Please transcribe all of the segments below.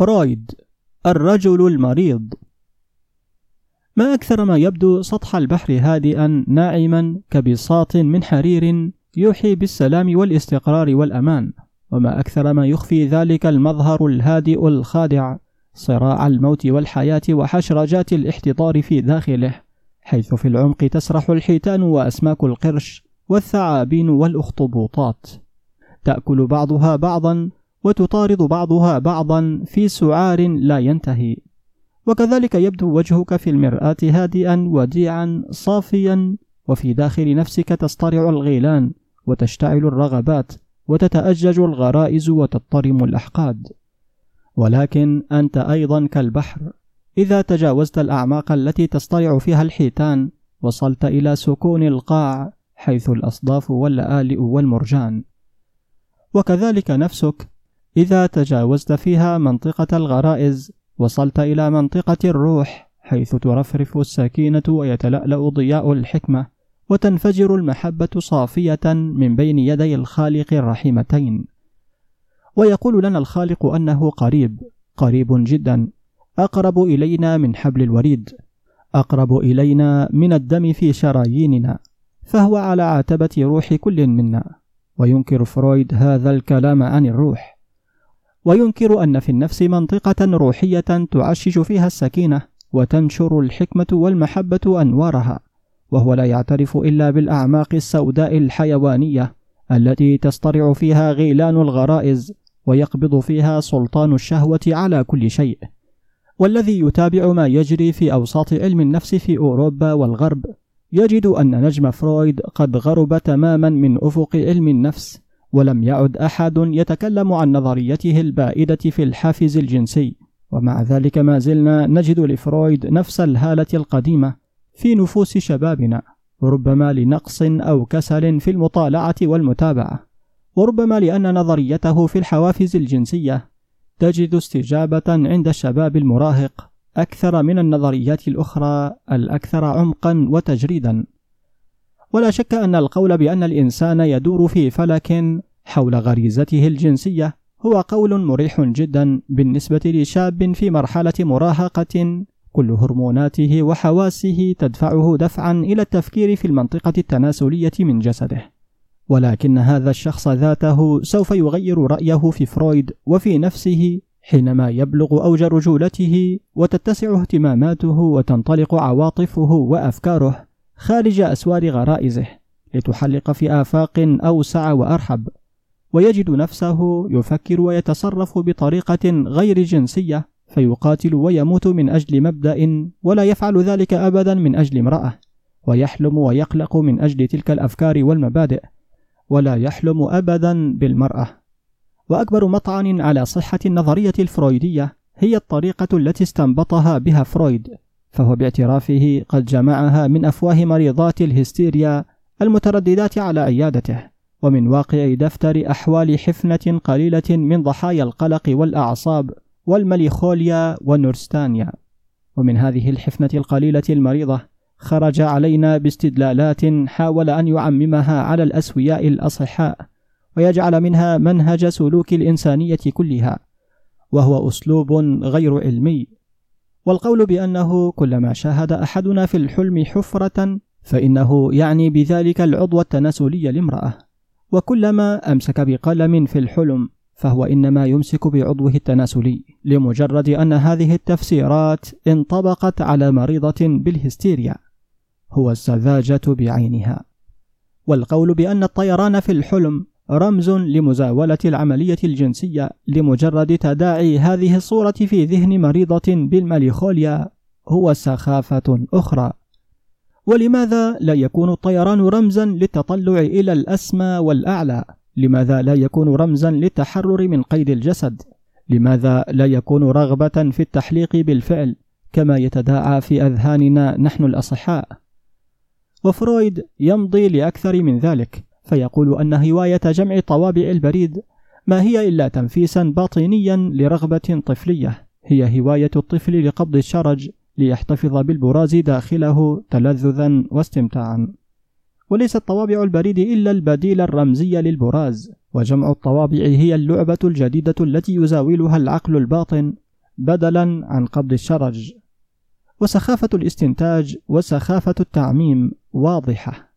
فرويد الرجل المريض. ما أكثر ما يبدو سطح البحر هادئا ناعما كبساط من حرير يوحي بالسلام والاستقرار والأمان وما أكثر ما يخفي ذلك المظهر الهادئ الخادع صراع الموت والحياة وحشرجات الاحتضار في داخله حيث في العمق تسرح الحيتان وأسماك القرش والثعابين والأخطبوطات. تأكل بعضها بعضا وتطارد بعضها بعضا في سعار لا ينتهي. وكذلك يبدو وجهك في المرآة هادئا وديعا صافيا وفي داخل نفسك تصطرع الغيلان وتشتعل الرغبات وتتأجج الغرائز وتضطرم الأحقاد. ولكن أنت أيضا كالبحر. إذا تجاوزت الأعماق التي تصطرع فيها الحيتان وصلت إلى سكون القاع حيث الأصداف واللآلئ والمرجان. وكذلك نفسك إذا تجاوزت فيها منطقة الغرائز وصلت إلى منطقة الروح حيث ترفرف السكينة ويتلألأ ضياء الحكمة وتنفجر المحبة صافية من بين يدي الخالق الرحيمتين. ويقول لنا الخالق أنه قريب قريب جدا أقرب إلينا من حبل الوريد أقرب إلينا من الدم في شراييننا فهو على عتبة روح كل منا. وينكر فرويد هذا الكلام عن الروح. وينكر أن في النفس منطقة روحية تعشش فيها السكينة وتنشر الحكمة والمحبة أنوارها وهو لا يعترف إلا بالأعماق السوداء الحيوانية التي تصطرع فيها غيلان الغرائز ويقبض فيها سلطان الشهوة على كل شيء. والذي يتابع ما يجري في أوساط علم النفس في أوروبا والغرب يجد أن نجم فرويد قد غرب تماما من أفق علم النفس ولم يعد أحد يتكلم عن نظريته البائدة في الحافز الجنسي. ومع ذلك ما زلنا نجد لفرويد نفس الهالة القديمة في نفوس شبابنا ربما لنقص أو كسل في المطالعة والمتابعة وربما لأن نظريته في الحوافز الجنسية تجد استجابة عند الشباب المراهق أكثر من النظريات الأخرى الأكثر عمقا وتجريدا. ولا شك أن القول بأن الإنسان يدور في فلك حول غريزته الجنسية هو قول مريح جدا بالنسبة لشاب في مرحلة مراهقة. كل هرموناته وحواسه تدفعه دفعا إلى التفكير في المنطقة التناسلية من جسده. ولكن هذا الشخص ذاته سوف يغير رأيه في فرويد وفي نفسه حينما يبلغ أوج رجولته وتتسع اهتماماته وتنطلق عواطفه وأفكاره خارج أسوار غرائزه لتحلق في آفاق أوسع وأرحب. ويجد نفسه يفكر ويتصرف بطريقة غير جنسية فيقاتل ويموت من أجل مبدأ ولا يفعل ذلك أبدا من أجل امرأة ويحلم ويقلق من أجل تلك الأفكار والمبادئ ولا يحلم أبدا بالمرأة. وأكبر مطعن على صحة النظرية الفرويدية هي الطريقة التي استنبطها بها فرويد فهو باعترافه قد جمعها من أفواه مريضات الهستيريا المترددات على عيادته. ومن واقع دفتر أحوال حفنة قليلة من ضحايا القلق والأعصاب والمليخوليا والنورستانيا ومن هذه الحفنة القليلة المريضة خرج علينا باستدلالات حاول أن يعممها على الأسوياء الأصحاء ويجعل منها منهج سلوك الإنسانية كلها وهو أسلوب غير علمي. والقول بأنه كلما شاهد أحدنا في الحلم حفرة فإنه يعني بذلك العضو التناسلي لامرأة. وكلما أمسك بقلم في الحلم فهو إنما يمسك بعضوه التناسلي لمجرد أن هذه التفسيرات انطبقت على مريضة بالهستيريا هو السذاجة بعينها. والقول بأن الطيران في الحلم رمز لمزاولة العملية الجنسية لمجرد تداعي هذه الصورة في ذهن مريضة بالماليخوليا هو سخافة أخرى. ولماذا لا يكون الطيران رمزا للتطلع إلى الأسمى والأعلى؟ لماذا لا يكون رمزا للتحرر من قيد الجسد؟ لماذا لا يكون رغبة في التحليق بالفعل كما يتداعى في أذهاننا نحن الأصحاء؟ وفرويد يمضي لأكثر من ذلك فيقول أن هواية جمع طوابع البريد ما هي إلا تنفيسا باطنيا لرغبة طفلية هي هواية الطفل لقبض الشرج ليحتفظ بالبراز داخله تلذذا واستمتاعا. وليست طوابع البريد إلا البديل الرمزي للبراز وجمع الطوابع هي اللعبة الجديدة التي يزاولها العقل الباطن بدلا عن قبض الشرج. وسخافة الاستنتاج وسخافة التعميم واضحة.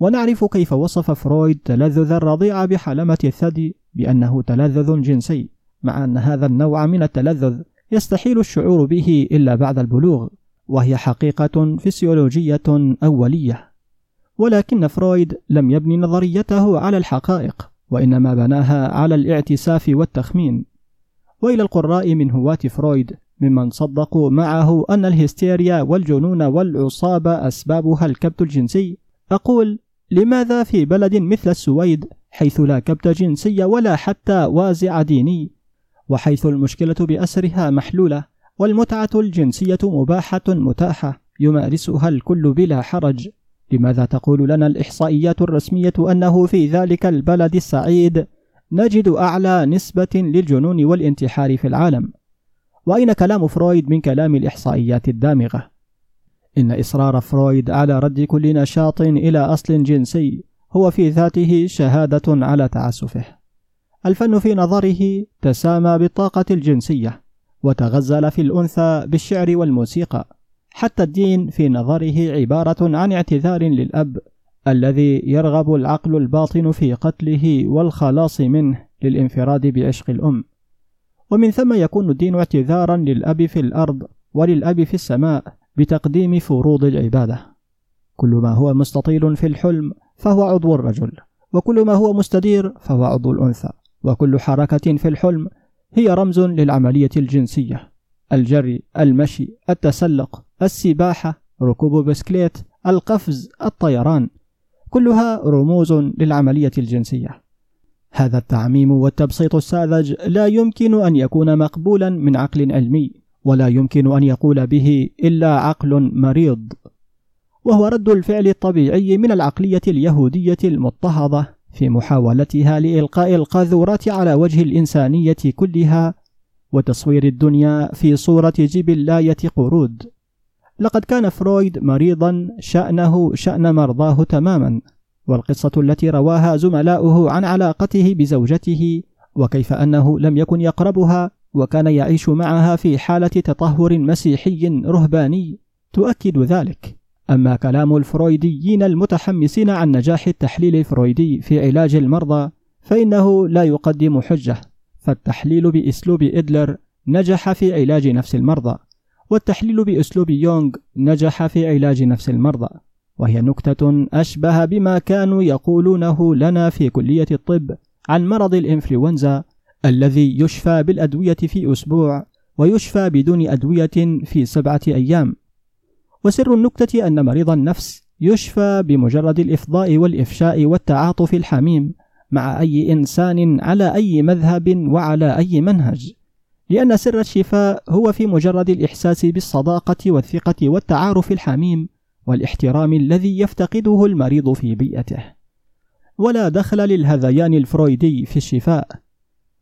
ونعرف كيف وصف فرويد تلذذ الرضيع بحلمة الثدي بأنه تلذذ جنسي مع أن هذا النوع من التلذذ يستحيل الشعور به إلا بعد البلوغ وهي حقيقة فسيولوجية أولية. ولكن فرويد لم يبني نظريته على الحقائق وإنما بناها على الاعتساف والتخمين. وإلى القراء من هواة فرويد ممن صدقوا معه أن الهستيريا والجنون والعصاب أسبابها الكبت الجنسي. أقول لماذا في بلد مثل السويد حيث لا كبت جنسي ولا حتى وازع ديني؟ وحيث المشكلة بأسرها محلولة والمتعة الجنسية مباحة متاحة يمارسها الكل بلا حرج. لماذا تقول لنا الإحصائيات الرسمية أنه في ذلك البلد السعيد؟ نجد أعلى نسبة للجنون والانتحار في العالم. وأين كلام فرويد من كلام الإحصائيات الدامغة؟ إن إصرار فرويد على رد كل نشاط إلى أصل جنسي هو في ذاته شهادة على تعسفه. الفن في نظره تسامى بالطاقة الجنسية وتغزل في الأنثى بالشعر والموسيقى. حتى الدين في نظره عبارة عن اعتذار للأب الذي يرغب العقل الباطن في قتله والخلاص منه للانفراد بعشق الأم. ومن ثم يكون الدين اعتذارا للأب في الأرض وللأب في السماء بتقديم فروض العبادة. كل ما هو مستطيل في الحلم فهو عضو الرجل وكل ما هو مستدير فهو عضو الأنثى. وكل حركة في الحلم هي رمز للعملية الجنسية. الجري المشي التسلق السباحة ركوب بسكليت القفز الطيران كلها رموز للعملية الجنسية. هذا التعميم والتبسيط الساذج لا يمكن أن يكون مقبولا من عقل علمي ولا يمكن أن يقول به إلا عقل مريض. وهو رد الفعل الطبيعي من العقلية اليهودية المضطهدة. في محاولتها لإلقاء القاذورات على وجه الإنسانية كلها وتصوير الدنيا في صورة جبلاية قرود. لقد كان فرويد مريضا شأنه شأن مرضاه تماما والقصة التي رواها زملاؤه عن علاقته بزوجته وكيف أنه لم يكن يقربها وكان يعيش معها في حالة تطهر مسيحي رهباني تؤكد ذلك. أما كلام الفرويديين المتحمسين عن نجاح التحليل الفرويدي في علاج المرضى فإنه لا يقدم حجة. فالتحليل بأسلوب إدلر نجح في علاج نفس المرضى والتحليل بأسلوب يونغ نجح في علاج نفس المرضى. وهي نكتة أشبه بما كانوا يقولونه لنا في كلية الطب عن مرض الإنفلونزا الذي يشفى بالأدوية في أسبوع ويشفى بدون أدوية في سبعة أيام. وسر النكتة أن مريض النفس يشفى بمجرد الإفضاء والإفشاء والتعاطف الحميم مع أي إنسان على أي مذهب وعلى أي منهج. لأن سر الشفاء هو في مجرد الإحساس بالصداقة والثقة والتعارف الحميم والاحترام الذي يفتقده المريض في بيئته. ولا دخل للهذيان الفرويدي في الشفاء.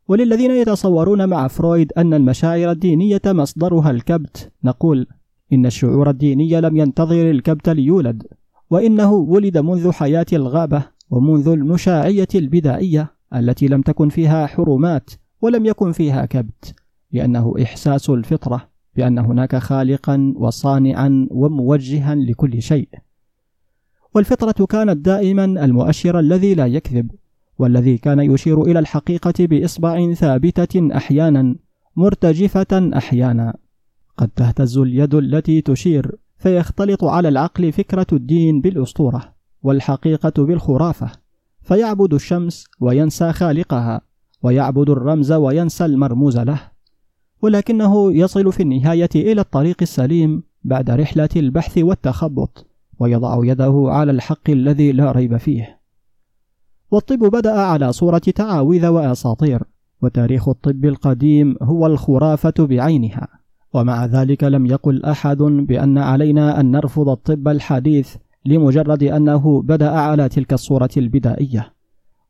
وللذين يتصورون مع فرويد أن المشاعر الدينية مصدرها الكبت نقول إن الشعور الديني لم ينتظر الكبت ليولد وإنه ولد منذ حياة الغابة ومنذ المشاعية البدائية التي لم تكن فيها حرمات ولم يكن فيها كبت لأنه إحساس الفطرة بأن هناك خالقا وصانعا وموجها لكل شيء. والفطرة كانت دائما المؤشر الذي لا يكذب والذي كان يشير إلى الحقيقة بإصبع ثابتة أحيانا مرتجفة أحيانا. قد تهتز اليد التي تشير فيختلط على العقل فكرة الدين بالأسطورة والحقيقة بالخرافة فيعبد الشمس وينسى خالقها ويعبد الرمز وينسى المرموز له ولكنه يصل في النهاية إلى الطريق السليم بعد رحلة البحث والتخبط ويضع يده على الحق الذي لا ريب فيه. والطب بدأ على صورة تعاويذ وأساطير وتاريخ الطب القديم هو الخرافة بعينها. ومع ذلك لم يقل أحد بأن علينا أن نرفض الطب الحديث لمجرد أنه بدأ على تلك الصورة البدائية.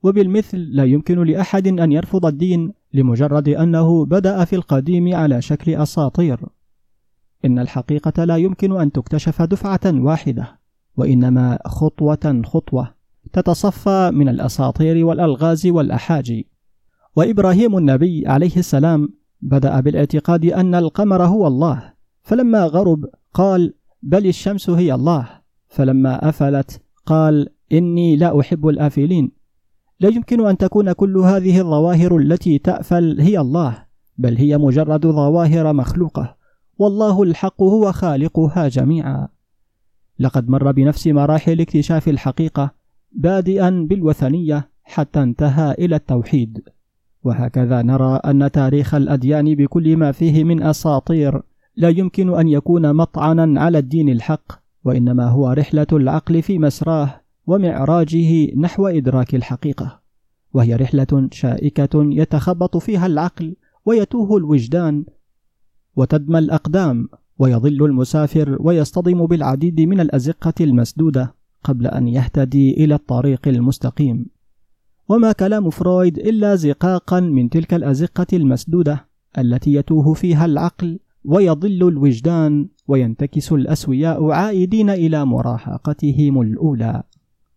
وبالمثل لا يمكن لأحد أن يرفض الدين لمجرد أنه بدأ في القديم على شكل أساطير. إن الحقيقة لا يمكن أن تكتشف دفعة واحدة وإنما خطوة خطوة تتصفى من الأساطير والألغاز والأحاجي. وإبراهيم النبي عليه السلام بدأ بالاعتقاد أن القمر هو الله. فلما غرب قال بل الشمس هي الله. فلما أفلت قال إني لا أحب الآفلين. لا يمكن أن تكون كل هذه الظواهر التي تأفل هي الله بل هي مجرد ظواهر مخلوقة. والله الحق هو خالقها جميعا. لقد مر بنفس مراحل اكتشاف الحقيقة بادئا بالوثنية حتى انتهى إلى التوحيد. وهكذا نرى أن تاريخ الأديان بكل ما فيه من أساطير لا يمكن أن يكون مطعنا على الدين الحق وإنما هو رحلة العقل في مسراه ومعراجه نحو إدراك الحقيقة. وهي رحلة شائكة يتخبط فيها العقل ويتوه الوجدان وتدمى الأقدام ويضل المسافر ويصطدم بالعديد من الأزقة المسدودة قبل أن يهتدي إلى الطريق المستقيم. وما كلام فرويد إلا زقاقا من تلك الأزقة المسدودة التي يتوه فيها العقل ويضل الوجدان وينتكس الأسوياء عائدين إلى مراهقتهم الأولى.